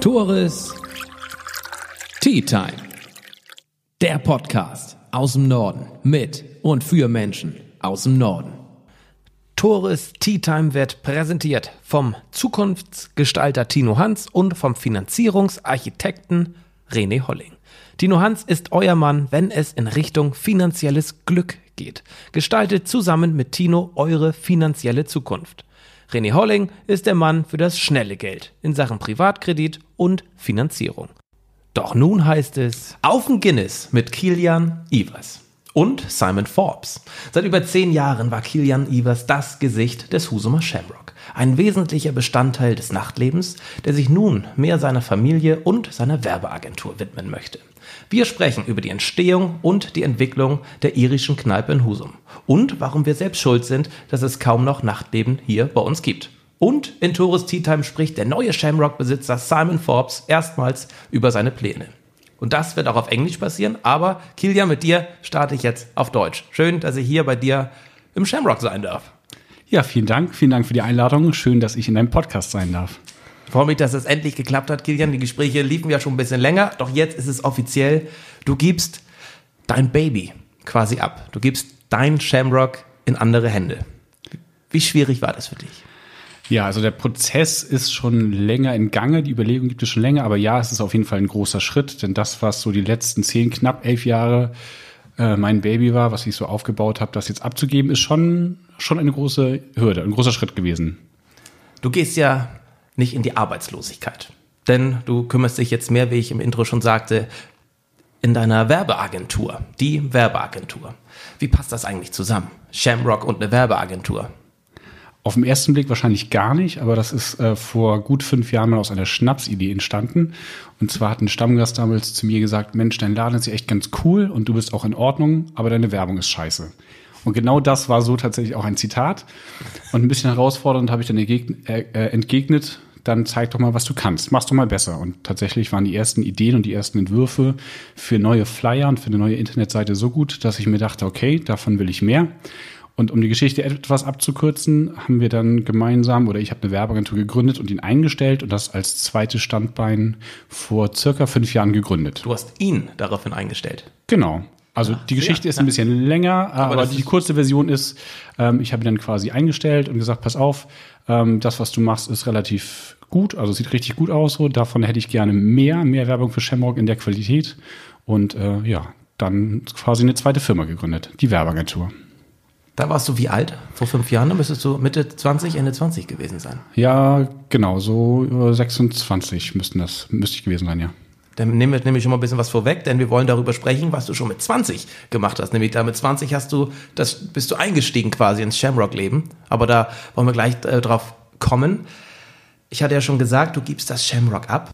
Tores Tea Time. Der Podcast aus dem Norden mit und für Menschen aus dem Norden. Tores Tea Time wird präsentiert vom Zukunftsgestalter Tino Hans und vom Finanzierungsarchitekten René Holling. Tino Hans ist euer Mann, wenn es in Richtung finanzielles Glück geht. Gestaltet zusammen mit Tino eure finanzielle Zukunft. René Holling ist der Mann für das schnelle Geld in Sachen Privatkredit und Finanzierung. Doch nun heißt es auf den Guinness mit Kilian Ivers und Simon Forbes. Seit über zehn Jahren war Kilian Ivers das Gesicht des Husumer Shamrock. Ein wesentlicher Bestandteil des Nachtlebens, der sich nun mehr seiner Familie und seiner Werbeagentur widmen möchte. Wir sprechen über die Entstehung und die Entwicklung der irischen Kneipe in Husum und warum wir selbst schuld sind, dass es kaum noch Nachtleben hier bei uns gibt. Und in Tourist Tea Time spricht der neue Shamrock-Besitzer Simon Forbes erstmals über seine Pläne. Und das wird auch auf Englisch passieren, aber Kilian, mit dir starte ich jetzt auf Deutsch. Schön, dass ich hier bei dir im Shamrock sein darf. Ja, vielen Dank. Vielen Dank für die Einladung. Schön, dass ich in deinem Podcast sein darf. Ich freue mich, dass es endlich geklappt hat, Kilian. Die Gespräche liefen ja schon ein bisschen länger, doch jetzt ist es offiziell. Du gibst dein Baby quasi ab. Du gibst dein Shamrock in andere Hände. Wie schwierig war das für dich? Ja, also der Prozess ist schon länger in Gange, die Überlegung gibt es schon länger, aber ja, es ist auf jeden Fall ein großer Schritt, denn das, was so die letzten zehn, knapp elf Jahre äh, mein Baby war, was ich so aufgebaut habe, das jetzt abzugeben, ist schon, schon eine große Hürde, ein großer Schritt gewesen. Du gehst ja nicht in die Arbeitslosigkeit, denn du kümmerst dich jetzt mehr, wie ich im Intro schon sagte, in deiner Werbeagentur, die Werbeagentur. Wie passt das eigentlich zusammen? Shamrock und eine Werbeagentur. Auf den ersten Blick wahrscheinlich gar nicht, aber das ist äh, vor gut fünf Jahren mal aus einer Schnapsidee entstanden. Und zwar hat ein Stammgast damals zu mir gesagt, Mensch, dein Laden ist ja echt ganz cool und du bist auch in Ordnung, aber deine Werbung ist scheiße. Und genau das war so tatsächlich auch ein Zitat. Und ein bisschen herausfordernd habe ich dann äh, entgegnet, dann zeig doch mal, was du kannst. Machst du mal besser. Und tatsächlich waren die ersten Ideen und die ersten Entwürfe für neue Flyer und für eine neue Internetseite so gut, dass ich mir dachte, okay, davon will ich mehr. Und um die Geschichte etwas abzukürzen, haben wir dann gemeinsam oder ich habe eine Werbeagentur gegründet und ihn eingestellt und das als zweites Standbein vor circa fünf Jahren gegründet. Du hast ihn daraufhin eingestellt. Genau. Also die Geschichte ja, ist ein bisschen länger, aber, aber die kurze Version ist, ähm, ich habe ihn dann quasi eingestellt und gesagt, pass auf, ähm, das, was du machst, ist relativ gut, also sieht richtig gut aus. So. Davon hätte ich gerne mehr, mehr Werbung für Shamrock in der Qualität. Und äh, ja, dann quasi eine zweite Firma gegründet, die Werbeagentur. Da warst du wie alt? Vor fünf Jahren? Da müsstest du Mitte 20, Ende 20 gewesen sein. Ja, genau, so 26 müssten das, müsste ich gewesen sein, ja. Dann nehmen wir nämlich schon mal ein bisschen was vorweg, denn wir wollen darüber sprechen, was du schon mit 20 gemacht hast. Nämlich da mit 20 hast du, das bist du eingestiegen quasi ins Shamrock-Leben. Aber da wollen wir gleich äh, drauf kommen. Ich hatte ja schon gesagt, du gibst das Shamrock ab.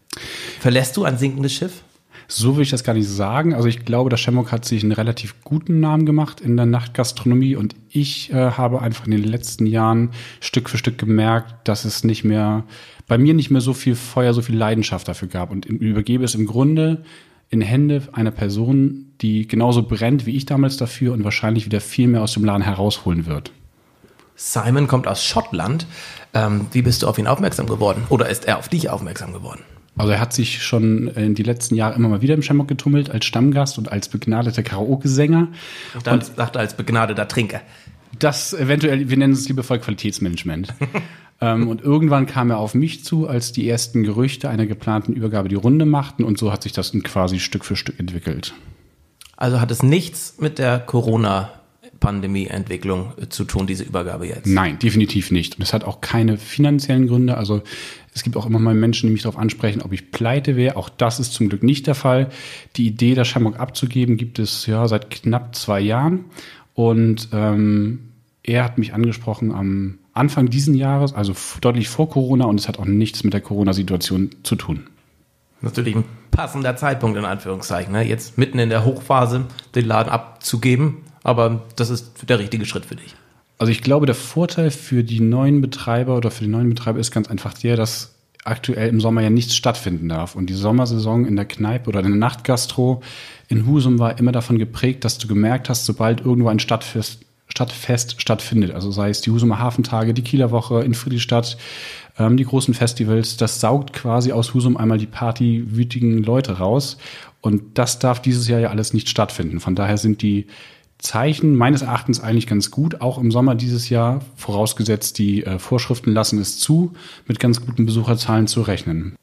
Verlässt du ein sinkendes Schiff? So will ich das gar nicht sagen. Also ich glaube, der Shamrock hat sich einen relativ guten Namen gemacht in der Nachtgastronomie und ich äh, habe einfach in den letzten Jahren Stück für Stück gemerkt, dass es nicht mehr, bei mir nicht mehr so viel Feuer, so viel Leidenschaft dafür gab und übergebe es im Grunde in Hände einer Person, die genauso brennt wie ich damals dafür und wahrscheinlich wieder viel mehr aus dem Laden herausholen wird. Simon kommt aus Schottland. Ähm, wie bist du auf ihn aufmerksam geworden? Oder ist er auf dich aufmerksam geworden? Also er hat sich schon in die letzten Jahre immer mal wieder im Shamrock getummelt, als Stammgast und als begnadeter Karaoke-Sänger. Ich und dachte als begnadeter Trinker. Das eventuell, wir nennen es liebevoll Qualitätsmanagement. ähm, und irgendwann kam er auf mich zu, als die ersten Gerüchte einer geplanten Übergabe die Runde machten und so hat sich das quasi Stück für Stück entwickelt. Also hat es nichts mit der Corona Pandemie-Entwicklung zu tun, diese Übergabe jetzt? Nein, definitiv nicht. Und es hat auch keine finanziellen Gründe. Also es gibt auch immer mal Menschen, die mich darauf ansprechen, ob ich pleite wäre. Auch das ist zum Glück nicht der Fall. Die Idee, das Shamrock abzugeben, gibt es ja seit knapp zwei Jahren. Und ähm, er hat mich angesprochen am Anfang diesen Jahres, also deutlich vor Corona, und es hat auch nichts mit der Corona-Situation zu tun. Natürlich ein passender Zeitpunkt in Anführungszeichen. Ne? Jetzt mitten in der Hochphase den Laden abzugeben, aber das ist der richtige Schritt für dich. Also ich glaube, der Vorteil für die neuen Betreiber oder für die neuen Betreiber ist ganz einfach der, dass aktuell im Sommer ja nichts stattfinden darf. Und die Sommersaison in der Kneipe oder in der Nachtgastro in Husum war immer davon geprägt, dass du gemerkt hast, sobald irgendwo ein Stadtfest Stadtfest stattfindet. Also sei es die Husumer Hafentage, die Kieler Woche in Friedrichstadt, ähm, die großen Festivals. Das saugt quasi aus Husum einmal die partywütigen Leute raus. Und das darf dieses Jahr ja alles nicht stattfinden. Von daher sind die Zeichen meines Erachtens eigentlich ganz gut, auch im Sommer dieses Jahr, vorausgesetzt die äh, Vorschriften lassen es zu, mit ganz guten Besucherzahlen zu rechnen.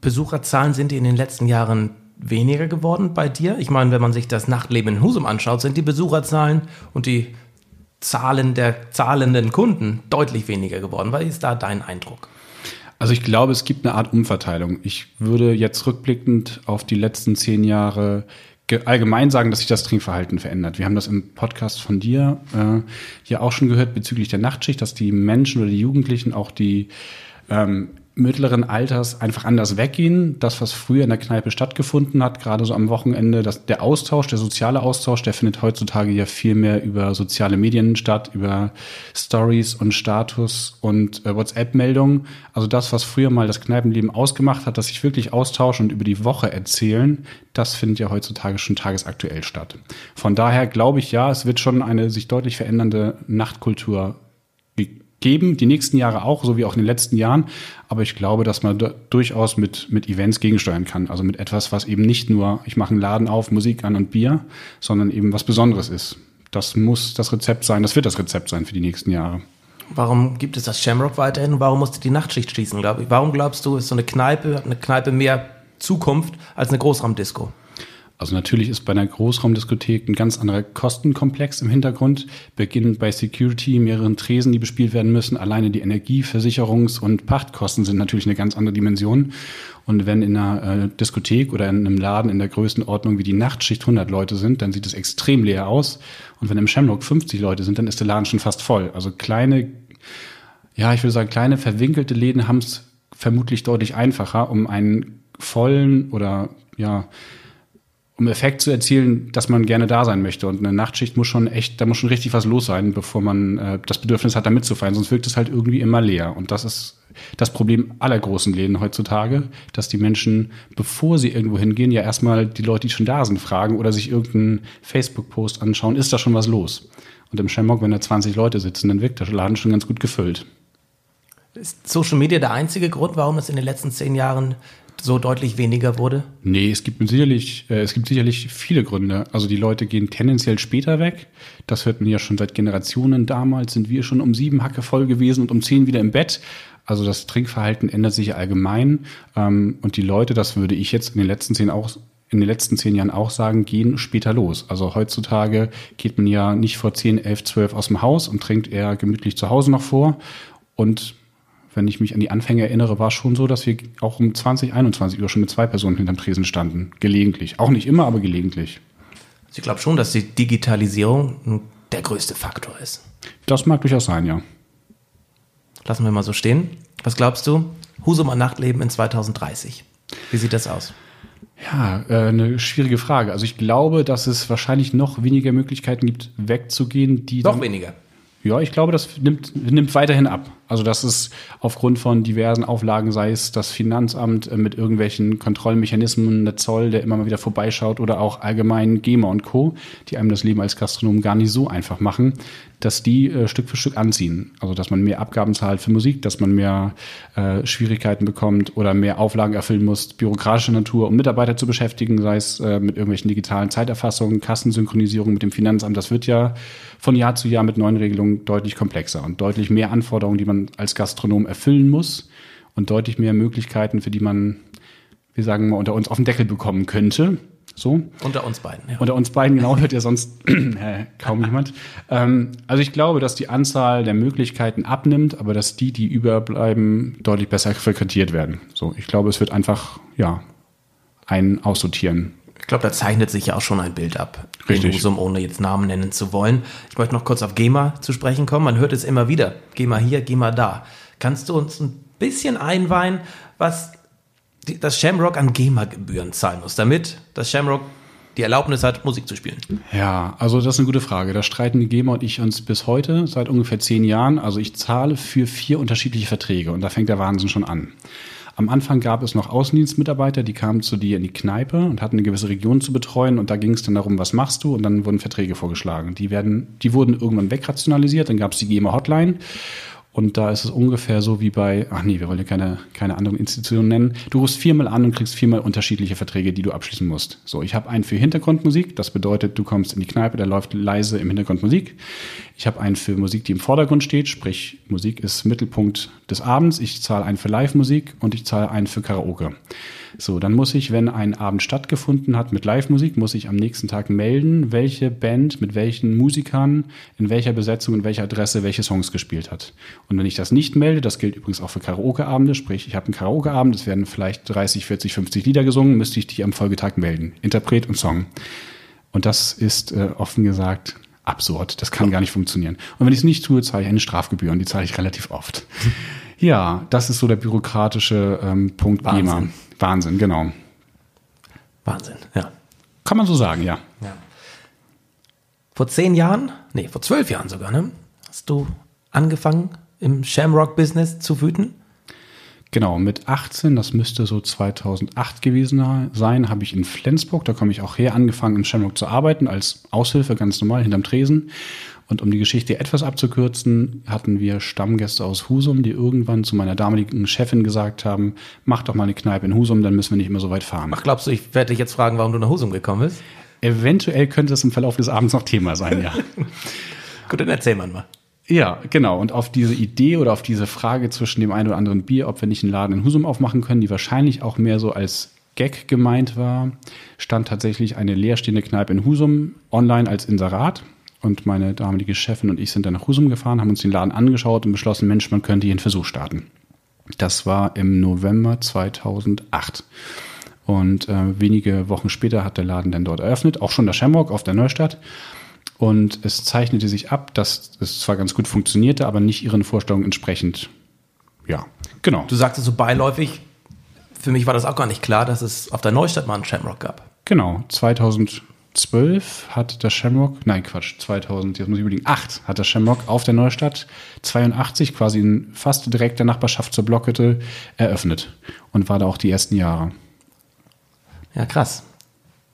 Besucherzahlen sind in den letzten Jahren weniger geworden bei dir? Ich meine, wenn man sich das Nachtleben in Husum anschaut, sind die Besucherzahlen und die Zahlen der zahlenden Kunden deutlich weniger geworden. Was ist da dein Eindruck? Also ich glaube, es gibt eine Art Umverteilung. Ich würde jetzt rückblickend auf die letzten zehn Jahre allgemein sagen, dass sich das Trinkverhalten verändert. Wir haben das im Podcast von dir äh, ja auch schon gehört bezüglich der Nachtschicht, dass die Menschen oder die Jugendlichen auch die ähm, mittleren Alters einfach anders weggehen. Das, was früher in der Kneipe stattgefunden hat, gerade so am Wochenende, das, der Austausch, der soziale Austausch, der findet heutzutage ja viel mehr über soziale Medien statt, über Stories und Status und äh, WhatsApp-Meldungen. Also das, was früher mal das Kneipenleben ausgemacht hat, dass sich wirklich austauschen und über die Woche erzählen, das findet ja heutzutage schon tagesaktuell statt. Von daher glaube ich ja, es wird schon eine sich deutlich verändernde Nachtkultur geben, die nächsten Jahre auch, so wie auch in den letzten Jahren. Aber ich glaube, dass man durchaus mit, mit Events gegensteuern kann. Also mit etwas, was eben nicht nur, ich mache einen Laden auf, Musik an und Bier, sondern eben was Besonderes ist. Das muss das Rezept sein, das wird das Rezept sein für die nächsten Jahre. Warum gibt es das Shamrock weiterhin? Warum musste die Nachtschicht schließen, glaube ich? Warum glaubst du, ist so eine Kneipe, eine Kneipe mehr Zukunft als eine Großraumdisco? Also natürlich ist bei einer Großraumdiskothek ein ganz anderer Kostenkomplex im Hintergrund, beginnend bei Security, mehreren Tresen, die bespielt werden müssen. Alleine die Energie-, Versicherungs- und Pachtkosten sind natürlich eine ganz andere Dimension. Und wenn in einer äh, Diskothek oder in einem Laden in der Größenordnung wie die Nachtschicht 100 Leute sind, dann sieht es extrem leer aus. Und wenn im Shamrock 50 Leute sind, dann ist der Laden schon fast voll. Also kleine, ja, ich würde sagen, kleine verwinkelte Läden haben es vermutlich deutlich einfacher, um einen vollen oder ja, um Effekt zu erzielen, dass man gerne da sein möchte. Und eine Nachtschicht muss schon echt, da muss schon richtig was los sein, bevor man äh, das Bedürfnis hat, da mitzufeiern. Sonst wirkt es halt irgendwie immer leer. Und das ist das Problem aller großen Läden heutzutage, dass die Menschen, bevor sie irgendwo hingehen, ja erstmal die Leute, die schon da sind, fragen oder sich irgendeinen Facebook-Post anschauen, ist da schon was los? Und im Shamrock, wenn da 20 Leute sitzen, dann wirkt der Laden schon ganz gut gefüllt. Ist Social Media der einzige Grund, warum es in den letzten zehn Jahren so deutlich weniger wurde? Nee, es gibt sicherlich, äh, es gibt sicherlich viele Gründe. Also die Leute gehen tendenziell später weg. Das hört man ja schon seit Generationen. Damals sind wir schon um sieben Hacke voll gewesen und um zehn wieder im Bett. Also das Trinkverhalten ändert sich allgemein. Ähm, und die Leute, das würde ich jetzt in den letzten zehn auch in den letzten zehn Jahren auch sagen, gehen später los. Also heutzutage geht man ja nicht vor zehn, elf, zwölf aus dem Haus und trinkt eher gemütlich zu Hause noch vor. Und wenn ich mich an die Anfänge erinnere, war es schon so, dass wir auch um 20, 21 Uhr schon mit zwei Personen hinterm Tresen standen. Gelegentlich. Auch nicht immer, aber gelegentlich. Also ich glaube schon, dass die Digitalisierung der größte Faktor ist. Das mag durchaus sein, ja. Lassen wir mal so stehen. Was glaubst du? Husumer Nachtleben in 2030. Wie sieht das aus? Ja, äh, eine schwierige Frage. Also ich glaube, dass es wahrscheinlich noch weniger Möglichkeiten gibt, wegzugehen, die. Noch weniger. Ja, ich glaube, das nimmt, nimmt weiterhin ab. Also das ist aufgrund von diversen Auflagen, sei es das Finanzamt äh, mit irgendwelchen Kontrollmechanismen, der Zoll, der immer mal wieder vorbeischaut oder auch allgemein GEMA und Co., die einem das Leben als Gastronom gar nicht so einfach machen, dass die äh, Stück für Stück anziehen. Also dass man mehr Abgaben zahlt für Musik, dass man mehr äh, Schwierigkeiten bekommt oder mehr Auflagen erfüllen muss, bürokratische Natur, um Mitarbeiter zu beschäftigen, sei es äh, mit irgendwelchen digitalen Zeiterfassungen, Kassensynchronisierung mit dem Finanzamt. Das wird ja von Jahr zu Jahr mit neuen Regelungen deutlich komplexer und deutlich mehr Anforderungen, die man als Gastronom erfüllen muss und deutlich mehr Möglichkeiten, für die man, wir sagen mal, unter uns auf den Deckel bekommen könnte. So. Unter uns beiden, ja. Unter uns beiden, genau, hört ja sonst kaum jemand. Ähm, also ich glaube, dass die Anzahl der Möglichkeiten abnimmt, aber dass die, die überbleiben, deutlich besser frequentiert werden. So, ich glaube, es wird einfach, ja, ein Aussortieren. Ich glaube, da zeichnet sich ja auch schon ein Bild ab. Richtig. Husum, ohne jetzt Namen nennen zu wollen. Ich möchte noch kurz auf GEMA zu sprechen kommen. Man hört es immer wieder. GEMA hier, GEMA da. Kannst du uns ein bisschen einweihen, was das Shamrock an GEMA-Gebühren zahlen muss, damit das Shamrock die Erlaubnis hat, Musik zu spielen? Ja, also das ist eine gute Frage. Da streiten die GEMA und ich uns bis heute, seit ungefähr zehn Jahren. Also ich zahle für vier unterschiedliche Verträge und da fängt der Wahnsinn schon an. Am Anfang gab es noch Außendienstmitarbeiter, die kamen zu dir in die Kneipe und hatten eine gewisse Region zu betreuen und da ging es dann darum, was machst du und dann wurden Verträge vorgeschlagen. Die werden, die wurden irgendwann wegrationalisiert, dann gab es die GEMA Hotline und da ist es ungefähr so wie bei, ach nee, wir wollen ja keine, keine anderen Institutionen nennen. Du rufst viermal an und kriegst viermal unterschiedliche Verträge, die du abschließen musst. So, ich habe einen für Hintergrundmusik. Das bedeutet, du kommst in die Kneipe, da läuft leise im Hintergrund Musik. Ich habe einen für Musik, die im Vordergrund steht, sprich Musik ist Mittelpunkt des Abends. Ich zahle einen für Live-Musik und ich zahle einen für Karaoke. So, dann muss ich, wenn ein Abend stattgefunden hat mit Live-Musik, muss ich am nächsten Tag melden, welche Band mit welchen Musikern, in welcher Besetzung, in welcher Adresse welche Songs gespielt hat. Und wenn ich das nicht melde, das gilt übrigens auch für Karaoke-Abende, sprich, ich habe einen Karaoke-Abend, es werden vielleicht 30, 40, 50 Lieder gesungen, müsste ich die am Folgetag melden. Interpret und Song. Und das ist äh, offen gesagt absurd. Das kann gar nicht funktionieren. Und wenn ich es nicht tue, zahle ich eine Strafgebühr und die zahle ich relativ oft. Ja, das ist so der bürokratische ähm, Punkt. GEMA. Wahnsinn, genau. Wahnsinn, ja. Kann man so sagen, ja. ja. Vor zehn Jahren, nee, vor zwölf Jahren sogar, ne? Hast du angefangen im Shamrock-Business zu wüten? Genau, mit 18, das müsste so 2008 gewesen sein, habe ich in Flensburg, da komme ich auch her, angefangen im Shamrock zu arbeiten, als Aushilfe ganz normal hinterm Tresen. Und um die Geschichte etwas abzukürzen, hatten wir Stammgäste aus Husum, die irgendwann zu meiner damaligen Chefin gesagt haben, mach doch mal eine Kneipe in Husum, dann müssen wir nicht immer so weit fahren. Ach, glaubst du, ich werde dich jetzt fragen, warum du nach Husum gekommen bist? Eventuell könnte es im Verlauf des Abends noch Thema sein, ja. Gut, dann erzähl mal. Ja, genau. Und auf diese Idee oder auf diese Frage zwischen dem einen oder anderen Bier, ob wir nicht einen Laden in Husum aufmachen können, die wahrscheinlich auch mehr so als Gag gemeint war, stand tatsächlich eine leerstehende Kneipe in Husum online als Inserat. Und meine damalige Chefin und ich sind dann nach Husum gefahren, haben uns den Laden angeschaut und beschlossen, Mensch, man könnte hier einen Versuch starten. Das war im November 2008. Und äh, wenige Wochen später hat der Laden dann dort eröffnet, auch schon der Shamrock auf der Neustadt. Und es zeichnete sich ab, dass es zwar ganz gut funktionierte, aber nicht ihren Vorstellungen entsprechend. Ja, genau. Du sagtest so beiläufig, für mich war das auch gar nicht klar, dass es auf der Neustadt mal einen Shamrock gab. Genau, 2012 hat der Shamrock, nein Quatsch, 2000, jetzt muss ich überlegen, 8 hat der Shamrock auf der Neustadt 82 quasi in fast direkter Nachbarschaft zur Blockhütte eröffnet und war da auch die ersten Jahre. Ja, krass.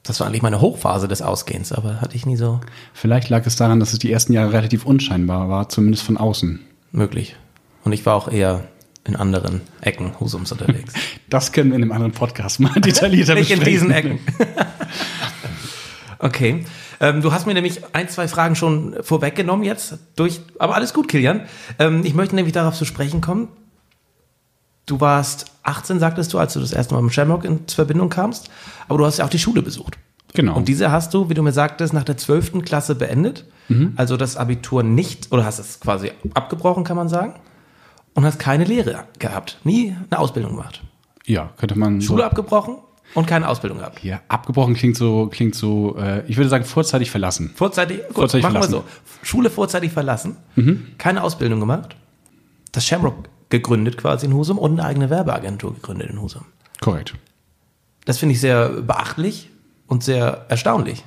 Das war eigentlich meine Hochphase des Ausgehens, aber hatte ich nie so Vielleicht lag es daran, dass es die ersten Jahre relativ unscheinbar war, zumindest von außen. möglich. Und ich war auch eher in anderen Ecken Husums unterwegs. Das können wir in einem anderen Podcast mal detaillierter Nicht in besprechen. diesen Ecken. okay. Ähm, du hast mir nämlich ein, zwei Fragen schon vorweggenommen jetzt durch, aber alles gut, Kilian. Ähm, ich möchte nämlich darauf zu sprechen kommen. Du warst 18, sagtest du, als du das erste Mal mit Shamrock in Verbindung kamst, aber du hast ja auch die Schule besucht. Genau. Und diese hast du, wie du mir sagtest, nach der 12. Klasse beendet. Also das Abitur nicht, oder hast es quasi abgebrochen, kann man sagen. Und hast keine Lehre gehabt. Nie eine Ausbildung gemacht. ja, könnte man Schule so. abgebrochen und keine Ausbildung gehabt. Ja, abgebrochen klingt so, klingt so, äh, ich würde sagen, vorzeitig verlassen. Vorzeitig, gut, Vorzeitig machen verlassen. Mhm. wir so. Schule vorzeitig verlassen, keine Ausbildung gemacht, das Shamrock gegründet quasi in Husum und eine eigene Werbeagentur gegründet in Husum. Korrekt. Das finde ich sehr beachtlich und sehr erstaunlich.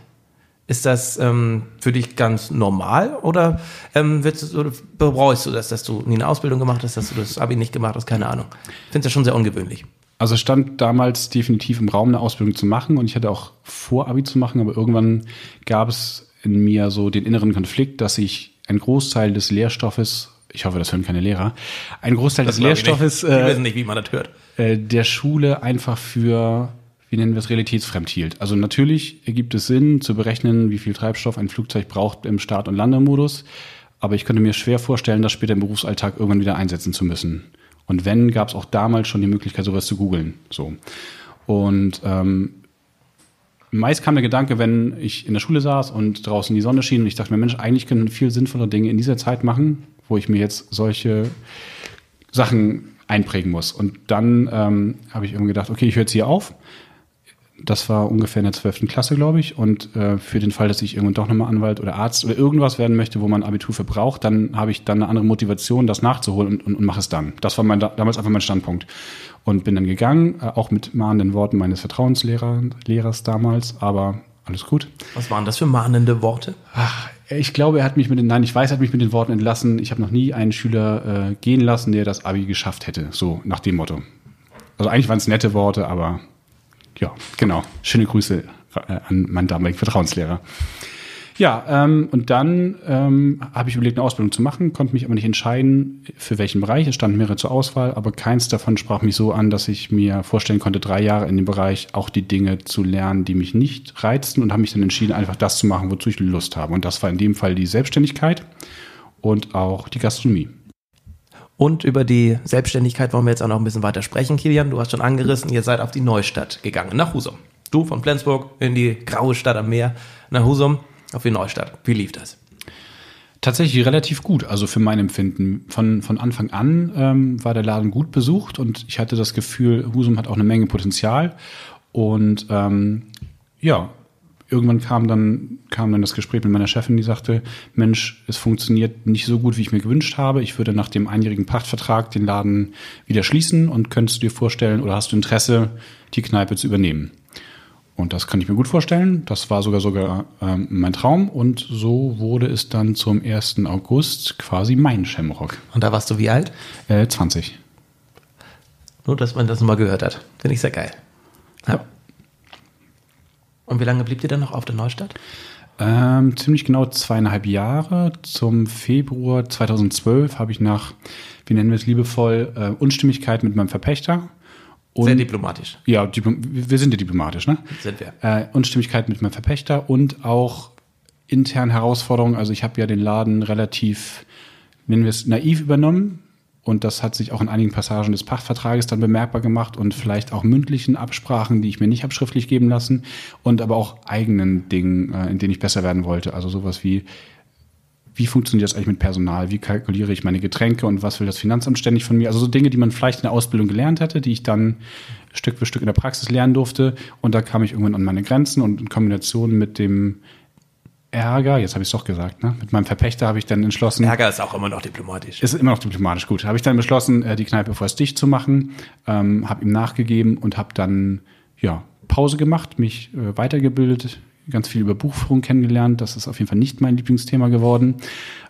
Ist das ähm, für dich ganz normal oder, ähm, willst du, bereust du das, dass du nie eine Ausbildung gemacht hast, dass du das Abi nicht gemacht hast? Keine Ahnung. Ich finde das schon sehr ungewöhnlich. Also es stand damals definitiv im Raum, eine Ausbildung zu machen und ich hatte auch vor, Abi zu machen, aber irgendwann gab es in mir so den inneren Konflikt, dass ich einen Großteil des Lehrstoffes, ich hoffe, das hören keine Lehrer, einen Großteil des ich nicht. Lehrstoffes äh, wissen nicht, wie man das hört. äh, der Schule einfach für, wie nennen wir es, realitätsfremd hielt. Also natürlich ergibt es Sinn zu berechnen, wie viel Treibstoff ein Flugzeug braucht im Start- und Landemodus, aber ich könnte mir schwer vorstellen, das später im Berufsalltag irgendwann wieder einsetzen zu müssen. Und wenn, gab es auch damals schon die Möglichkeit, sowas zu googeln. So. Und ähm, meist kam der Gedanke, wenn ich in der Schule saß und draußen die Sonne schien und ich dachte mir, Mensch, eigentlich können viel sinnvollere Dinge in dieser Zeit machen, wo ich mir jetzt solche Sachen einprägen muss. Und dann ähm, habe ich irgendwie gedacht, okay, ich höre jetzt hier auf. Das war ungefähr in der 12. Klasse, glaube ich. Und äh, für den Fall, dass ich irgendwann doch nochmal Anwalt oder Arzt oder irgendwas werden möchte, wo man Abitur für braucht, dann habe ich dann eine andere Motivation, das nachzuholen und, und, und mache es dann. Das war mein, damals einfach mein Standpunkt. Und bin dann gegangen, äh, auch mit mahnenden Worten meines Vertrauenslehrers Lehrers damals, aber alles gut. Was waren das für mahnende Worte? Ach, ich glaube, er hat mich mit den, nein, ich weiß, er hat mich mit den Worten entlassen. Ich habe noch nie einen Schüler äh, gehen lassen, der das Abi geschafft hätte. So nach dem Motto. Also eigentlich waren es nette Worte, aber ja, genau. Schöne Grüße äh, an meinen damaligen Vertrauenslehrer. Ja, ähm, und dann ähm, habe ich überlegt, eine Ausbildung zu machen, konnte mich aber nicht entscheiden, für welchen Bereich. Es standen mehrere zur Auswahl, aber keins davon sprach mich so an, dass ich mir vorstellen konnte, drei Jahre in dem Bereich auch die Dinge zu lernen, die mich nicht reizten und habe mich dann entschieden, einfach das zu machen, wozu ich Lust habe. Und das war in dem Fall die Selbstständigkeit und auch die Gastronomie. Und über die Selbstständigkeit wollen wir jetzt auch noch ein bisschen weiter sprechen, Kilian. Du hast schon angerissen, ihr seid auf die Neustadt gegangen, nach Husum. Du von Flensburg in die graue Stadt am Meer, nach Husum auf die Neustadt. Wie lief das? Tatsächlich relativ gut, also für mein Empfinden. Von, von Anfang an ähm, war der Laden gut besucht und ich hatte das Gefühl, Husum hat auch eine Menge Potenzial. Und ähm, ja, irgendwann kam dann, kam dann das Gespräch mit meiner Chefin, die sagte, Mensch, es funktioniert nicht so gut, wie ich mir gewünscht habe. Ich würde nach dem einjährigen Pachtvertrag den Laden wieder schließen und könntest du dir vorstellen oder hast du Interesse, die Kneipe zu übernehmen? Und das kann ich mir gut vorstellen. Das war sogar sogar ähm, mein Traum. Und so wurde es dann zum 1. August quasi mein Shamrock. Und da warst du wie alt? Äh, 20. Nur, dass man das mal gehört hat. Finde ich sehr geil. Ja. ja. Und wie lange blieb ihr dann noch auf der Neustadt? Ähm, ziemlich genau zweieinhalb Jahre. Zum Februar 2012 habe ich nach, wie nennen wir es liebevoll, äh, Unstimmigkeit mit meinem Verpächter und, Sehr diplomatisch. Ja, wir sind ja diplomatisch, ne? Sind wir. Äh, Unstimmigkeit mit meinem Verpächter und auch intern Herausforderungen. Also ich habe ja den Laden relativ, nennen wir es, naiv übernommen. Und das hat sich auch in einigen Passagen des Pachtvertrages dann bemerkbar gemacht und vielleicht auch mündlichen Absprachen, die ich mir nicht habe schriftlich geben lassen und aber auch eigenen Dingen, äh, in denen ich besser werden wollte. Also sowas wie wie funktioniert das eigentlich mit Personal, wie kalkuliere ich meine Getränke und was will das Finanzamt ständig von mir. Also so Dinge, die man vielleicht in der Ausbildung gelernt hätte, die ich dann Stück für Stück in der Praxis lernen durfte. Und da kam ich irgendwann an meine Grenzen und in Kombination mit dem Ärger, jetzt habe ich es doch gesagt, ne? mit meinem Verpächter habe ich dann entschlossen. Ärger ist auch immer noch diplomatisch. Ist immer noch diplomatisch, gut. Habe ich dann beschlossen, äh, die Kneipe vorerst dicht zu machen, ähm, habe ihm nachgegeben und habe dann ja, Pause gemacht, mich äh, weitergebildet ganz viel über Buchführung kennengelernt. Das ist auf jeden Fall nicht mein Lieblingsthema geworden.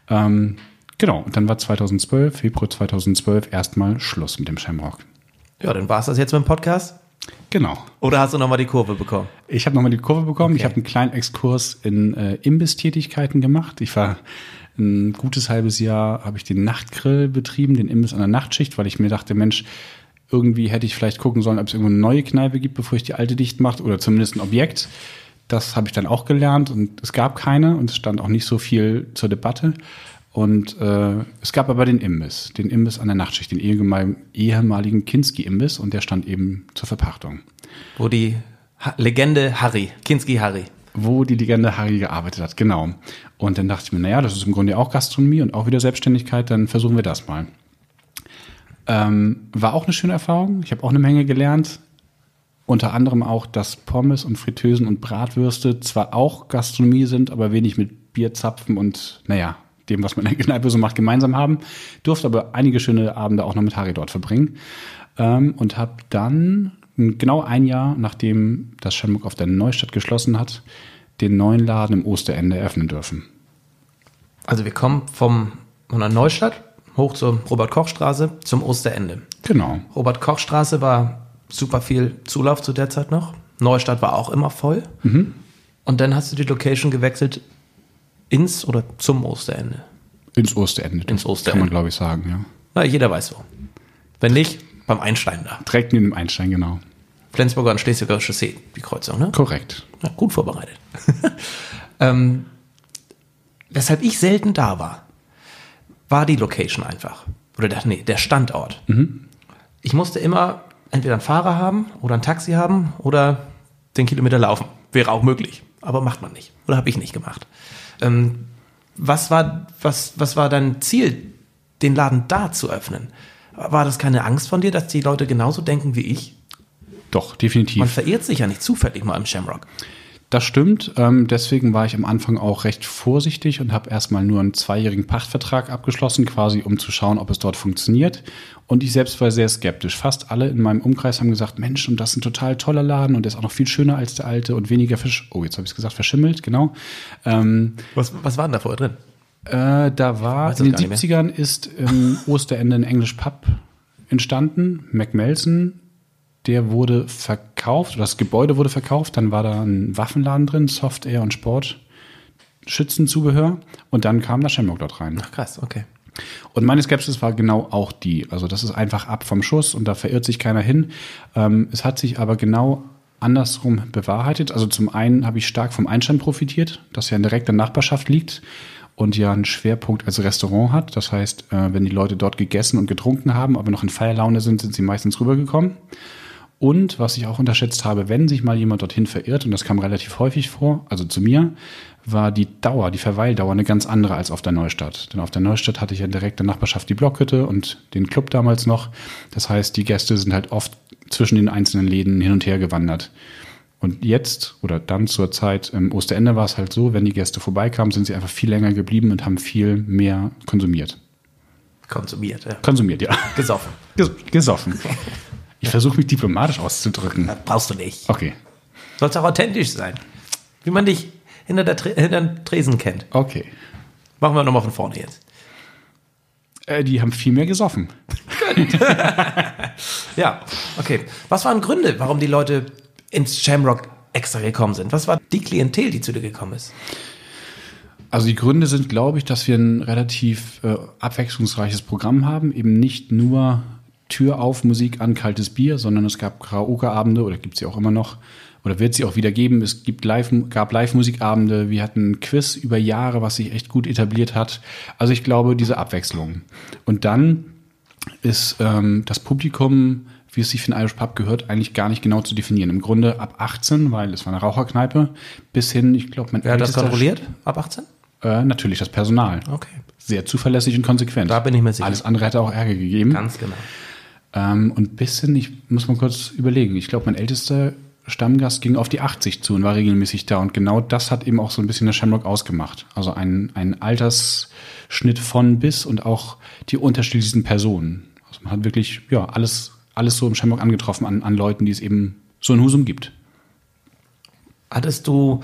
Ähm, genau, und dann war 2012, Februar 2012, erstmal Schluss mit dem Shamrock. Ja, dann war es das jetzt mit dem Podcast? Genau. Oder hast du nochmal die Kurve bekommen? Ich habe nochmal die Kurve bekommen. Okay. Ich habe einen kleinen Exkurs in äh, Imbiss-Tätigkeiten gemacht. Ich war ein gutes halbes Jahr, habe ich den Nachtgrill betrieben, den Imbiss an der Nachtschicht, weil ich mir dachte, Mensch, irgendwie hätte ich vielleicht gucken sollen, ob es irgendwo eine neue Kneipe gibt, bevor ich die alte dicht mache oder zumindest ein Objekt. Das habe ich dann auch gelernt und es gab keine und es stand auch nicht so viel zur Debatte. Und äh, es gab aber den Imbiss, den Imbiss an der Nachtschicht, den ehemaligen Kinski-Imbiss und der stand eben zur Verpachtung. Wo die ha Legende Harry, Kinski Harry. Wo die Legende Harry gearbeitet hat, genau. Und dann dachte ich mir, naja, das ist im Grunde auch Gastronomie und auch wieder Selbstständigkeit, dann versuchen wir das mal. Ähm, war auch eine schöne Erfahrung. Ich habe auch eine Menge gelernt. Unter anderem auch, dass Pommes und Fritteusen und Bratwürste zwar auch Gastronomie sind, aber wenig mit Bierzapfen und, naja, dem, was man in der Kneipe so macht, gemeinsam haben. Durfte aber einige schöne Abende auch noch mit Harry dort verbringen. Ähm, und habe dann genau ein Jahr, nachdem das Schamburg auf der Neustadt geschlossen hat, den neuen Laden im Osterende eröffnen dürfen. Also wir kommen vom, von der Neustadt hoch zur Robert-Koch-Straße zum Osterende. Genau. Robert-Koch-Straße war super viel Zulauf zu der Zeit noch. Neustadt war auch immer voll. Mhm. Und dann hast du die Location gewechselt ins oder zum Osterende. Ins Osterende. Ins Osterende. Kann man, glaube ich, sagen, ja. Na, jeder weiß wo. Wenn nicht, beim Einstein da. Direkt neben dem Einstein, genau. Flensburger und Schleswiger Chaussee, die Kreuzung, ne? Korrekt. Ja, gut vorbereitet. ähm, weshalb ich selten da war, war die Location einfach. Oder der, nee, der Standort. Mhm. Ich musste immer entweder einen Fahrer haben oder ein Taxi haben oder den Kilometer laufen. Wäre auch möglich, aber macht man nicht. Oder habe ich nicht gemacht. Ähm, was, war, was, was war dein Ziel, den Laden da zu öffnen? War das keine Angst von dir, dass die Leute genauso denken wie ich? Doch, definitiv. Man verirrt sich ja nicht zufällig mal im Shamrock. Das stimmt. Ähm, deswegen war ich am Anfang auch recht vorsichtig und habe erstmal nur einen zweijährigen Pachtvertrag abgeschlossen, quasi um zu schauen, ob es dort funktioniert. Und ich selbst war sehr skeptisch. Fast alle in meinem Umkreis haben gesagt, Mensch, und das ist ein total toller Laden und der ist auch noch viel schöner als der alte und weniger Fisch. Oh, jetzt habe ich es gesagt, verschimmelt, genau. Ähm, was, was war denn da vorher drin? Äh, da war, in den 70ern ist im Osterende ein Englisch Pub entstanden, McMelson der wurde verkauft, das Gebäude wurde verkauft, dann war da ein Waffenladen drin, Software und Sport, Schützenzubehör und dann kam der Shamrock dort rein. Ach krass, okay. Und meine Skepsis war genau auch die. Also das ist einfach ab vom Schuss und da verirrt sich keiner hin. Ähm, es hat sich aber genau andersrum bewahrheitet. Also zum einen habe ich stark vom Einstand profitiert, das ja in direkter Nachbarschaft liegt und ja einen Schwerpunkt als Restaurant hat. Das heißt, äh, wenn die Leute dort gegessen und getrunken haben, aber noch in Feierlaune sind, sind sie meistens rübergekommen. Und was ich auch unterschätzt habe, wenn sich mal jemand dorthin verirrt, und das kam relativ häufig vor, also zu mir, war die Dauer, die Verweildauer eine ganz andere als auf der Neustadt. Denn auf der Neustadt hatte ich ja direkt in der Nachbarschaft die Blockhütte und den Club damals noch. Das heißt, die Gäste sind halt oft zwischen den einzelnen Läden hin und her gewandert. Und jetzt oder dann zur Zeit im Osterende war es halt so, wenn die Gäste vorbeikamen, sind sie einfach viel länger geblieben und haben viel mehr konsumiert. Konsumiert, ja. Konsumiert, ja. Gesoffen. Ges gesoffen. Ich versuche mich diplomatisch auszudrücken. Das brauchst du nicht. Okay. Sollst auch authentisch sein. Wie man dich hinter, der Tre hinter dem Tresen kennt. Okay. Machen wir nochmal von vorne jetzt. Äh, die haben viel mehr gesoffen. Ja, okay. Was waren Gründe, warum die Leute ins Shamrock extra gekommen sind? Was war die Klientel, die zu dir gekommen ist? Also die Gründe sind, glaube ich, dass wir ein relativ äh, abwechslungsreiches Programm haben. Eben nicht nur Tür auf, Musik an, kaltes Bier, sondern es gab Karaoke-Abende oder gibt es ja auch immer noch oder wird sie auch wieder geben. Es gibt live, gab Live-Musikabende. Wir hatten ein Quiz über Jahre, was sich echt gut etabliert hat. Also ich glaube, diese Abwechslung. Und dann ist ähm, das Publikum, wie es sich für einen Irish Pub gehört, eigentlich gar nicht genau zu definieren. Im Grunde ab 18, weil es war eine Raucherkneipe, bis hin, ich glaube, mein Wer hat das kontrolliert? Ab 18? Äh, natürlich das Personal. Okay. Sehr zuverlässig und konsequent. Da bin ich mir sicher. Alles andere hätte auch Ärger gegeben. Ganz genau. Ähm, und bis hin, ich muss mal kurz überlegen, ich glaube, mein ältester Stammgast ging auf die 80 zu und war regelmäßig da. Und genau das hat eben auch so ein bisschen das Shamrock ausgemacht. Also ein, ein Altersschnitt von bis und auch die unterschiedlichsten Personen. Also man hat wirklich, ja, alles, alles so im Shamrock angetroffen an, an Leuten, die es eben so in Husum gibt. Hattest du,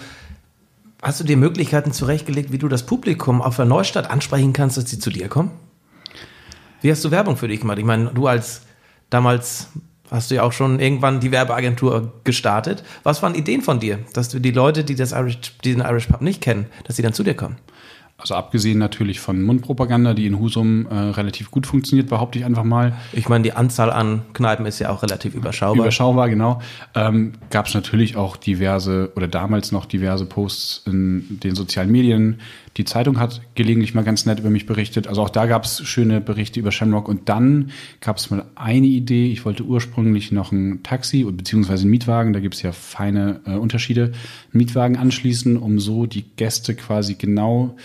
hast du dir Möglichkeiten zurechtgelegt, wie du das Publikum auf der Neustadt ansprechen kannst, dass sie zu dir kommen? Wie hast du Werbung für dich gemacht? Ich meine, du als damals hast du ja auch schon irgendwann die Werbeagentur gestartet. Was waren Ideen von dir, dass du die Leute, die das Irish, die den Irish Pub nicht kennen, dass sie dann zu dir kommen? Also abgesehen natürlich von Mundpropaganda, die in Husum äh, relativ gut funktioniert, behaupte ich einfach mal. Ich meine, die Anzahl an Kneipen ist ja auch relativ überschaubar. Überschaubar, genau. Ähm, Gab es natürlich auch diverse oder damals noch diverse Posts in den sozialen Medien. Die Zeitung hat gelegentlich mal ganz nett über mich berichtet. Also auch da gab es schöne Berichte über Shamrock. Und dann gab es mal eine Idee. Ich wollte ursprünglich noch ein Taxi beziehungsweise einen Mietwagen, da gibt es ja feine äh, Unterschiede, einen Mietwagen anschließen, um so die Gäste quasi genau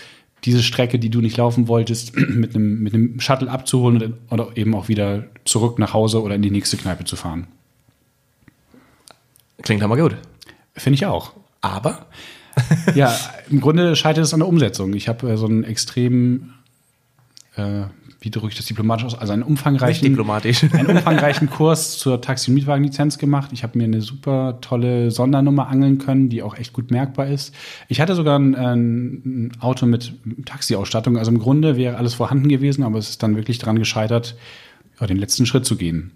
diese Strecke, die du nicht laufen wolltest, mit einem, mit einem Shuttle abzuholen und- oder eben auch wieder zurück nach Hause oder in die nächste Kneipe zu fahren. Klingt aber gut. Finde ich auch. Aber Ja, im Grunde scheitert es an der Umsetzung. Ich habe äh, so einen extrem, äh, wie drücke ich das diplomatisch aus, also einen nicht umfangreichen, diplomatisch. einen umfangreichen Kurs zur Taxi- und Mietwagenlizenz gemacht. Ich habe mir eine super tolle Sondernummer angeln können, die auch echt gut merkbar ist. Ich hatte sogar ein, ein Auto mit Taxiausstattung. Also im Grunde wäre alles vorhanden gewesen, aber es ist dann wirklich daran gescheitert, ja, den letzten Schritt zu gehen.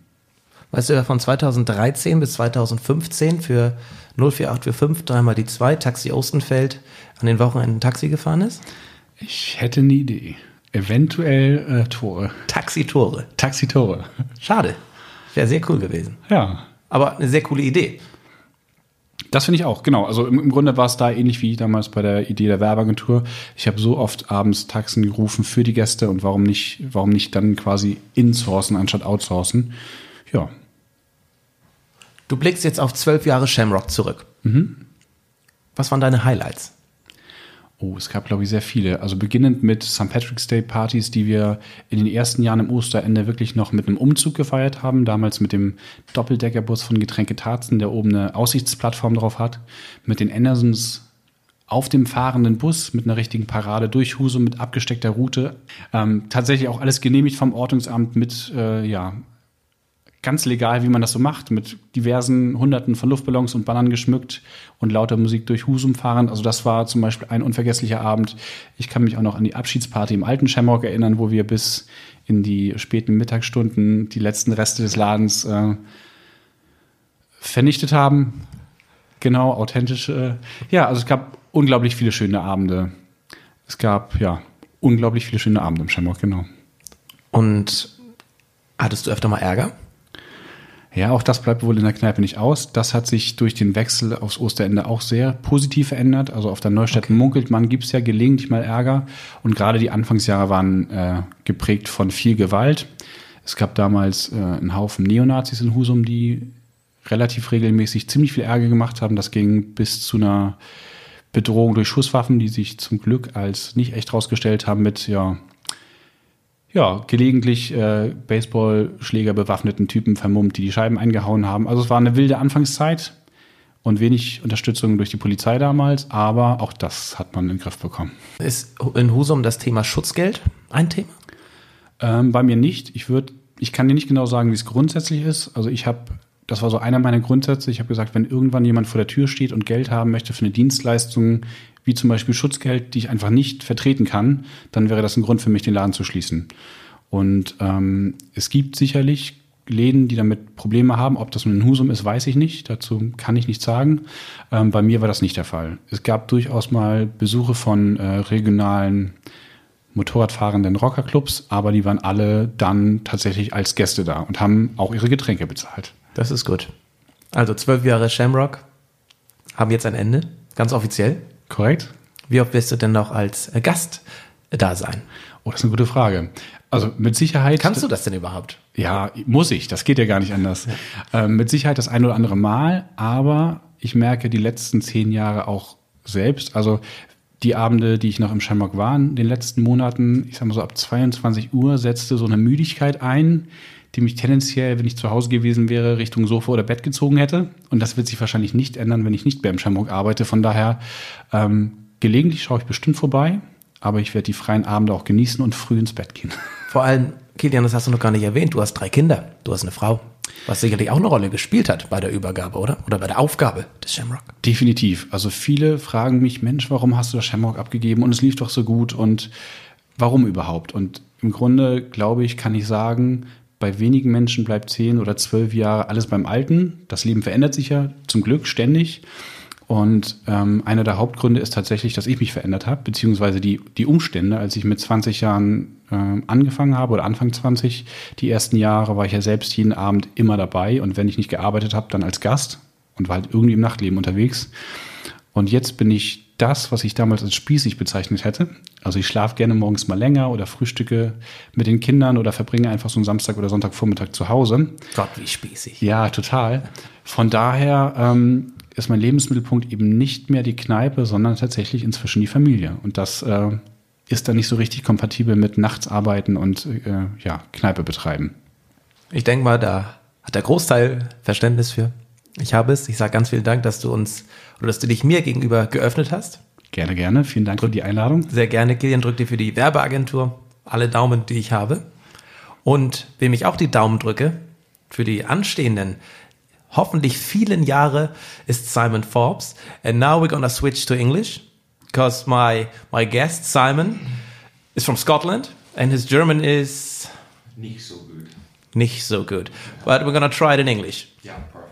Weißt du, wer von 2013 bis 2015 für 04845 dreimal die 2 Taxi Ostenfeld an den Wochenenden Taxi gefahren ist? Ich hätte eine Idee. Eventuell äh, Tore. Taxi-Tore. Taxitore. Schade. Wäre sehr cool gewesen. Ja. Aber eine sehr coole Idee. Das finde ich auch, genau. Also im, im Grunde war es da ähnlich wie damals bei der Idee der Werbeagentur. Ich habe so oft abends Taxen gerufen für die Gäste und warum nicht, warum nicht dann quasi insourcen anstatt outsourcen? Ja. Du blickst jetzt auf zwölf Jahre Shamrock zurück. Was waren deine Highlights? Oh, es gab, glaube ich, sehr viele. Also beginnend mit St. Patrick's Day Partys, die wir in den ersten Jahren im Osterende wirklich noch mit einem Umzug gefeiert haben. Damals mit dem Doppeldeckerbus von Getränke Tarzen, der oben eine Aussichtsplattform drauf hat. Mit den Andersons auf dem fahrenden Bus mit einer richtigen Parade durch Husum mit abgesteckter Route. Ähm, tatsächlich auch alles genehmigt vom Ordnungsamt mit, äh, ja, ganz legal, wie man das so macht, mit diversen Hunderten von Luftballons und Bannern geschmückt und lauter Musik durch Husum fahren. Also das war zum Beispiel ein unvergesslicher Abend. Ich kann mich auch noch an die Abschiedsparty im alten Shamrock erinnern, wo wir bis in die späten Mittagsstunden die letzten Reste des Ladens äh, vernichtet haben. Genau, authentische. Ja, also es gab unglaublich viele schöne Abende. Es gab, ja, unglaublich viele schöne Abende im Shamrock, genau. Und hattest du öfter mal Ärger? Ja, auch das bleibt wohl in der Kneipe nicht aus. Das hat sich durch den Wechsel aufs Osterende auch sehr positiv verändert. Also auf der Neustädten okay. munkelt man, gibt es ja gelegentlich mal Ärger. Und gerade die Anfangsjahre waren äh, geprägt von viel Gewalt. Es gab damals äh, einen Haufen Neonazis in Husum, die relativ regelmäßig ziemlich viel Ärger gemacht haben. Das ging bis zu einer Bedrohung durch Schusswaffen, die sich zum Glück als nicht echt rausgestellt haben mit ja ja, gelegentlich äh, Baseballschläger bewaffneten Typen vermummt, die die Scheiben eingehauen haben. Also es war eine wilde Anfangszeit und wenig Unterstützung durch die Polizei damals, aber auch das hat man in den Griff bekommen. Ist in Husum das Thema Schutzgeld ein Thema? Ähm, bei mir nicht. Ich würde, ich kann dir nicht genau sagen, wie es grundsätzlich ist. Also ich habe, das war so einer meiner Grundsätze. Ich habe gesagt, wenn irgendwann jemand vor der Tür steht und Geld haben möchte für eine Dienstleistung, wie zum Beispiel Schutzgeld, die ich einfach nicht vertreten kann, dann wäre das ein Grund für mich, den Laden zu schließen. Und ähm, es gibt sicherlich Läden, die damit Probleme haben. Ob das nun in Husum ist, weiß ich nicht. Dazu kann ich nichts sagen. Ähm, bei mir war das nicht der Fall. Es gab durchaus mal Besuche von äh, regionalen Motorradfahrenden Rockerclubs, aber die waren alle dann tatsächlich als Gäste da und haben auch ihre Getränke bezahlt. Das ist gut. Also zwölf Jahre Shamrock haben jetzt ein Ende, ganz offiziell. Korrekt. Wie oft wirst du denn noch als äh, Gast da sein? Oh, das ist eine gute Frage. Also mit Sicherheit. Kannst du das denn überhaupt? Ja, muss ich. Das geht ja gar nicht anders. Ähm, mit Sicherheit das ein oder andere Mal, aber ich merke die letzten zehn Jahre auch selbst. Also die Abende, die ich noch im Shamrock war in den letzten Monaten, ich sag mal so ab 22 Uhr setzte so eine Müdigkeit ein, die mich tendenziell, wenn ich zu Hause gewesen wäre, Richtung Sofa oder Bett gezogen hätte. Und das wird sich wahrscheinlich nicht ändern, wenn ich nicht mehr im Shamrock arbeite. Von daher, ähm, gelegentlich schaue ich bestimmt vorbei, aber ich werde die freien Abende auch genießen und früh ins Bett gehen. Vor allem, Kilian, das hast du noch gar nicht erwähnt, du hast drei Kinder, du hast eine Frau, was sicherlich auch eine Rolle gespielt hat bei der Übergabe, oder? Oder bei der Aufgabe des Shamrock. Definitiv. Also viele fragen mich, Mensch, warum hast du das Shamrock abgegeben und es lief doch so gut und warum überhaupt? Und im Grunde, glaube ich, kann ich sagen, bei wenigen Menschen bleibt zehn oder zwölf Jahre alles beim Alten. Das Leben verändert sich ja zum Glück ständig. Und ähm, einer der Hauptgründe ist tatsächlich, dass ich mich verändert habe, beziehungsweise die, die Umstände. Als ich mit 20 Jahren äh, angefangen habe oder Anfang 20, die ersten Jahre war ich ja selbst jeden Abend immer dabei. Und wenn ich nicht gearbeitet habe, dann als Gast und war halt irgendwie im Nachtleben unterwegs. Und jetzt bin ich das, was ich damals als spießig bezeichnet hätte. Also ich schlafe gerne morgens mal länger oder frühstücke mit den Kindern oder verbringe einfach so einen Samstag oder Sonntagvormittag zu Hause. Gott, wie spießig. Ja, total. Von daher ähm, ist mein Lebensmittelpunkt eben nicht mehr die Kneipe, sondern tatsächlich inzwischen die Familie. Und das äh, ist dann nicht so richtig kompatibel mit Nachtsarbeiten und äh, ja, Kneipe betreiben. Ich denke mal, da hat der Großteil Verständnis für. Ich habe es. Ich sage ganz vielen Dank, dass du uns oder dass du dich mir gegenüber geöffnet hast. Gerne, gerne. Vielen Dank für die Einladung. Sehr gerne. Kilian drückt dir für die Werbeagentur alle Daumen, die ich habe. Und wem ich auch die Daumen drücke, für die anstehenden, hoffentlich vielen Jahre, ist Simon Forbes. And now we're gonna switch to English, because my, my guest, Simon, is from Scotland, and his German is... Nicht so good. Nicht so good. But we're gonna try it in English. Yeah, perfect.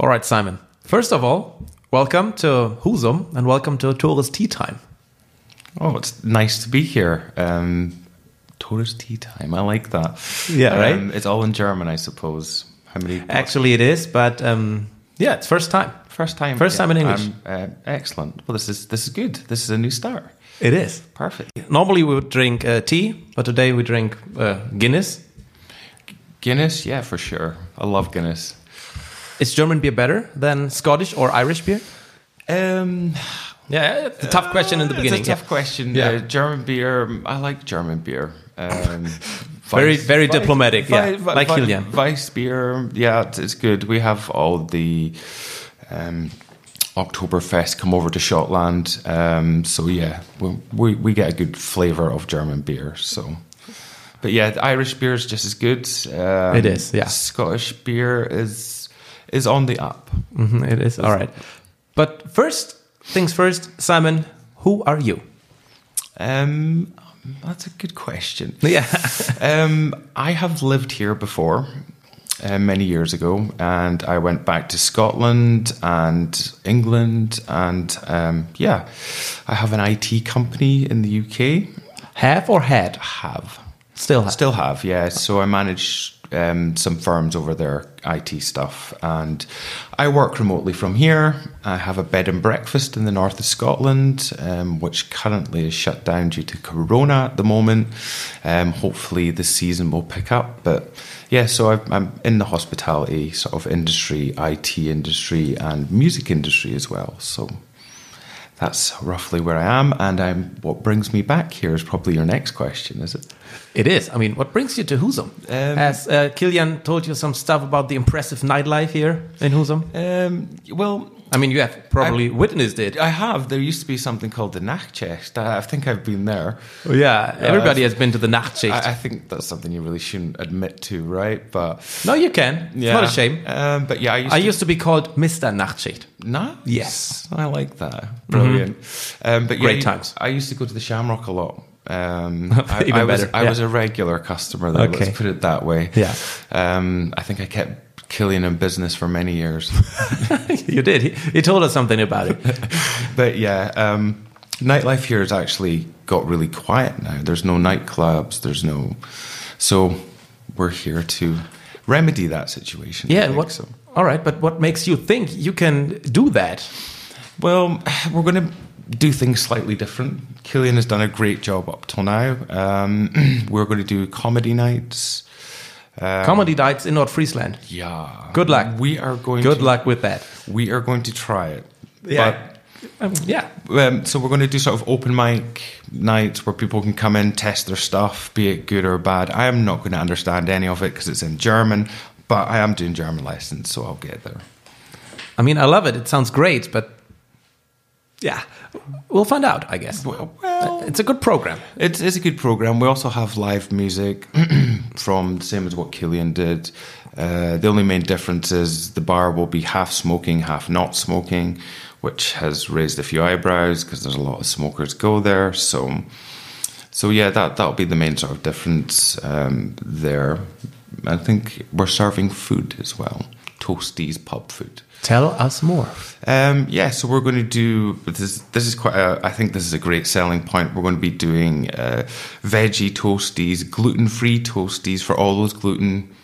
All right, Simon. First of all, welcome to Husum and welcome to Tourist Tea Time. Oh, it's nice to be here. Um, tourist tea time. I like that. Yeah, Um, right? It's all in German, I suppose. How many? Actually, it is, but um, yeah, it's first time. first time. first time in English. Um, uh, excellent. Well, this is this is good. This is a new start. It is. Perfect. Normally we would drink uh, tea, but today we drink uh, Guinness. Guinness, yeah, for sure. I love Guinness. Is German beer better than Scottish or Irish beer? Um, Yeah, it's a tough question in the beginning. It's a tough question. Yeah. Uh, German beer. I like German beer. Um, Very- Weiss- very Weiss- diplomatic, yeah, Weiss- like Weiss- Kilian. Weiss beer. Yeah, it's, good. We have all the um, Oktoberfest come over to Shotland. Um, so yeah, we, we we get a good flavour of German beer. So. But yeah, Irish beer is just as good. Um, It is, yeah. Scottish beer is is on the up. Mhm, it is. All right. But first things first, Simon, who are you? Um, that's a good question. Yeah. um, I have lived here before. uh, many years ago, and I went back to Scotland and England, and um, yeah, I have an IT company in the UK. Have or had? Have Still have. Still have, yeah. So I manage um, some firms over their IT stuff, and I work remotely from here. I have a bed and breakfast in the north of Scotland, um, which currently is shut down due to Corona at the moment. Um, hopefully, the season will pick up, but yeah. So i I'm in the hospitality sort of industry, IT industry, and music industry as well. So that's roughly where I am, and I'm. What brings me back here is probably your next question, is it? It is. I mean, what brings you to Husum? Um, Has uh, Kilian told you some stuff about the impressive nightlife here in Husum? Um, well, I mean, you have probably witnessed it. I have. There used to be something called the Nachtchest. I I think I've been there. Oh, yeah, everybody I've- has been to the Nachtschicht. I, I think that's something you really shouldn't admit to, right? But no, you can. It's not a shame. Um, but yeah, I used I to. used to be called Mr. Nachtschicht. Nice. Yes. I like that. Brilliant. Um, but yeah, Great I- times. I used to go to the Shamrock a lot. Um, I, I was, I was a regular customer there. Okay. Let's put it that way. Yeah. Um, I think I kept Killian in business for many years. you did. He, he told us something about it. but yeah, um, nightlife here has actually got really quiet now. There's no nightclubs. There's no, so we're here to remedy that situation. Yeah. think, What? So. All right, but what makes you think you can do that? Well, we're going to do things slightly different. Killian has done a great job up till now. Um, we're going to do comedy nights. Um, Comedy nights in North Friesland. Yeah. Good luck. We are going. Good to, luck with that. We are going to try it. Yeah. Um, yeah. Um, so we're going to do sort of open mic nights where people can come in, test their stuff, be it good or bad. I am not going to understand any of it because it's in German, but I am doing German lessons, so I'll get there. I mean, I love it. It sounds great, but yeah, we'll find out. I guess. Well, It's a good program. It's, it's a good program. We also have live music from the same as what Killian did. Uh, the only main difference is the bar will be half smoking, half not smoking, which has raised a few eyebrows because there's a lot of smokers go there. So, so yeah, that that'll be the main sort of difference um, there. I think we're serving food as well, toasties, pub food. Tell us more. Um, yeah, so we're going to do this. This is quite. A, I think this is a great selling point. We're going to be doing uh, veggie toasties, gluten-free toasties for all those gluten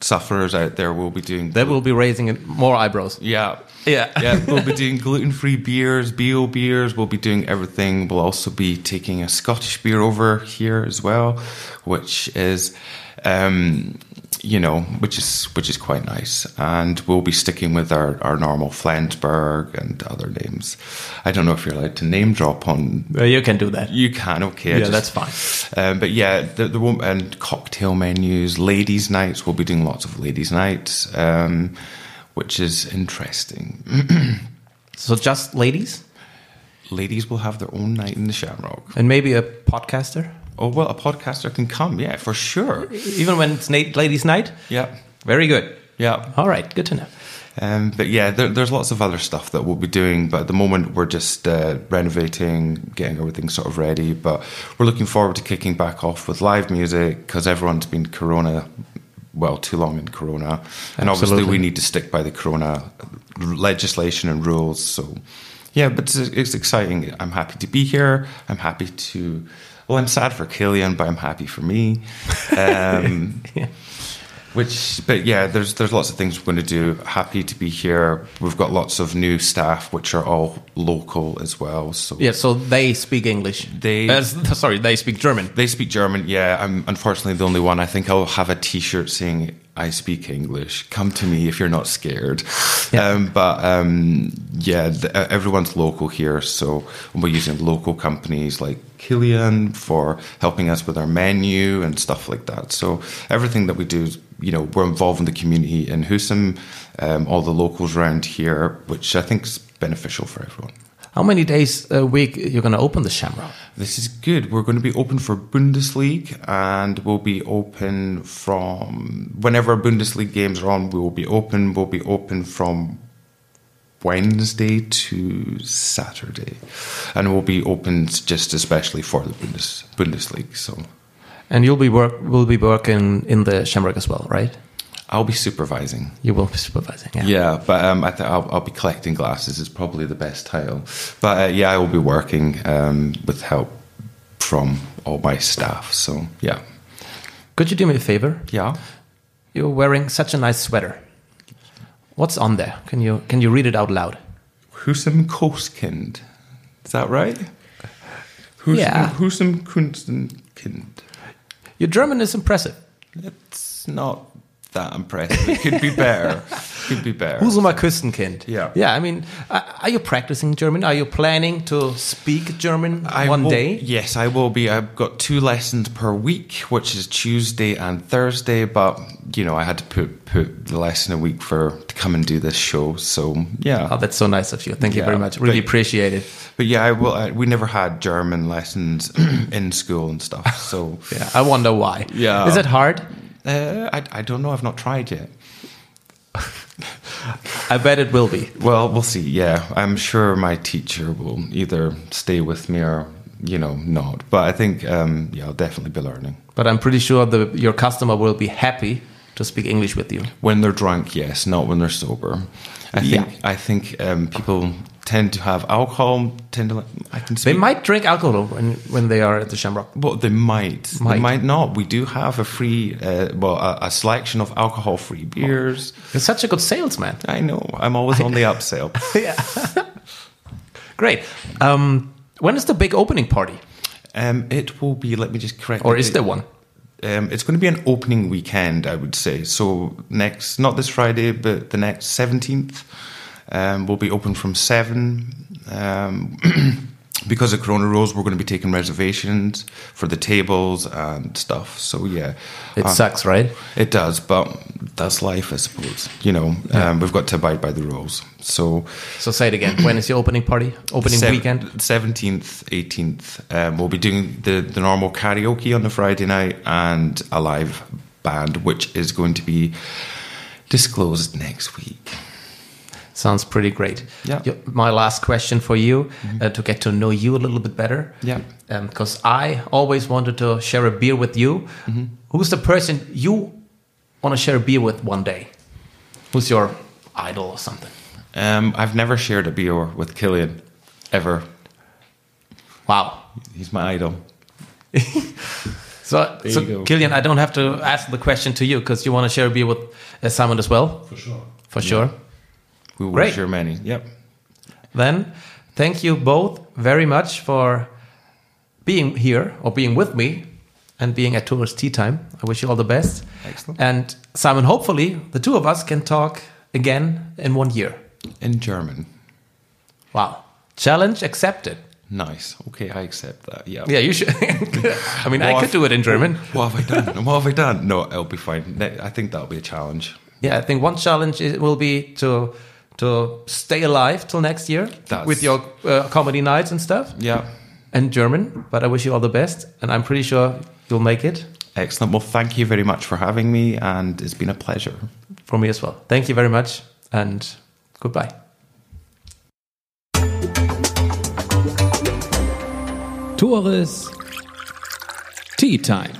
sufferers out there. We'll be doing. That will be raising more eyebrows. yeah, Yeah. yeah. We'll be doing gluten-free beers, bio beers. We'll be doing everything. We'll also be taking a Scottish beer over here as well, which is. Um, you know, which is which is quite nice, and we'll be sticking with our, our normal Flensburg and other names. I don't know if you're allowed to name drop on. Uh, you can do that. You can, okay. Yeah, just- that's fine. Um, but yeah, there, there won't and cocktail menus, ladies' nights. We'll be doing lots of ladies' nights, um, which is interesting. So just ladies ladies will have their own night in the Shamrock. and maybe a podcaster, Oh well, a podcaster can come, yeah, for sure. even when it's ladies' night. Yeah, Very good. yeah. All right, good to know. Um, but yeah, there, there's lots of other stuff that we'll be doing. But at the moment, we're just uh, renovating, getting everything sort of ready. But we're looking forward to kicking back off with live music because everyone's been Corona, well, too long in Corona, and obviously we need to stick by the Corona legislation and rules. So yeah, but it's, it's exciting. I'm happy to be here. I'm happy to. Well, I'm sad for Killian, but I'm happy for me. Um, which, but yeah, there's there's lots of things we're going to do. Happy to be here. We've got lots of new staff, which are all local as well. So Yeah, so they speak English. They- Uh, sorry, they speak German. they speak German. Yeah, I'm unfortunately the only one. I think I'll have a T-shirt saying "I speak English." Come to me if you're not scared. Yeah. Um, but um, yeah, the, uh, everyone's local here, so we're using local companies like Killian for helping us with our menu and stuff like that. So everything that we do, is, you know, we're involved in the community in Husum, um, all the locals around here, which I think is beneficial for everyone. How many days a week you're going to open the Shamrock? This is good. We're going to be open for Bundesliga and we'll be open from whenever Bundesliga games are on, we will be open. We'll be open from Wednesday to Saturday. And we'll be open just especially for the Bundes, Bundesliga. So And you'll be work We'll be working in the Shamrock as well, right? I'll be supervising. You will be supervising. Yeah. Yeah, but um, I think I'll, I'll be collecting glasses is probably the best title. But uh, yeah, I will be working um, with help from all my staff. So yeah, Could you do me a favor? yeah. You're wearing such a nice sweater. What's on there? Can you can you read it out loud? Husum Koskind. Is that right? Husum, Yeah. Husum Kunstenkind. Your German is impressive. It's not that impressive. It could be better. could be better. Husumer Küstenkind. Yeah. Yeah. I mean, uh, are you practicing German? Are you planning to speak German I one will- day? Yes, I will be. I've got two lessons per week, which is Tuesday and Thursday. But you know, I had to put put the lesson a week for to come and do this show. So yeah, Oh, that's so nice of you. Thank you very much. Really but- appreciate it. but yeah, I will. I, we never had German lessons in school and stuff. So Yeah. I wonder why. Yeah. Is it hard? Uh, I I don't know. I've not tried yet. I bet it will be. Well, we'll see. Yeah, I'm sure my teacher will either stay with me or you know not. But I think um, yeah, I'll definitely be learning. But I'm pretty sure the, your customer will be happy to speak English with you. When they're drunk, yes, not when they're sober. I Yeah. think I think um, people tend to have alcohol. Tend to I can They might drink alcohol when, when they are at the Shamrock. Well, they might. They Might. might not. We do have a free, uh, well, a, a selection of alcohol-free beers. You're such a good salesman. I know. I'm always on the upsell. yeah. Great. Um, when is the big opening party? Um, it will be. Let me just correct. Or is there one? Um, it's going to be an opening weekend, I would say. So next, not this Friday, but the next seventeenth, um, will be open from seven. Um, because of Corona rules, we're going to be taking reservations for the tables and stuff. So yeah, It Uh, sucks, right? It does, but that's life, I suppose. You know, um, we've got to abide by the rules. So So say it again. when is your opening party? Opening Sev- weekend? 17th, 18th. Um, we'll be doing the, the normal karaoke on the Friday night and a live band, which is going to be disclosed next week. Sounds pretty great. Yeah. Yo- My last question for you uh, to get to know you a little bit better. Yeah. Because I always wanted to share a beer with you. Who's the person you want to share a beer with one day? Who's your idol or something? Um, I've never shared a beer with Killian, ever. Wow. He's my idol. So, so. Killian, I don't have to ask the question to you because you want to share a beer with uh, Simon as well. For sure. For sure. We will Great. share many. Yep. Then, thank you both very much for being here or being with me and being at Tourist Tea Time. I wish you all the best. Excellent. And Simon, hopefully, the two of us can talk again in one year. In German. Wow. Challenge accepted. Nice. Okay, I accept that. Yeah. Yeah, you should. I mean, I could do it in German. What have I done? what have I done? No, it'll be fine. I think that'll be a challenge. Yeah, I think one challenge will be to to stay alive till next year That's- with your uh, comedy nights and stuff Yeah. and German. But I wish you all the best, and I'm pretty sure you'll make it Excellent. Well, thank you very much for having me, and it's been a pleasure. for me as well. Thank you very much, and goodbye. Tores Tea Time.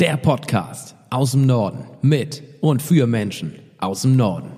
Der Podcast aus dem Norden mit und für Menschen aus dem Norden.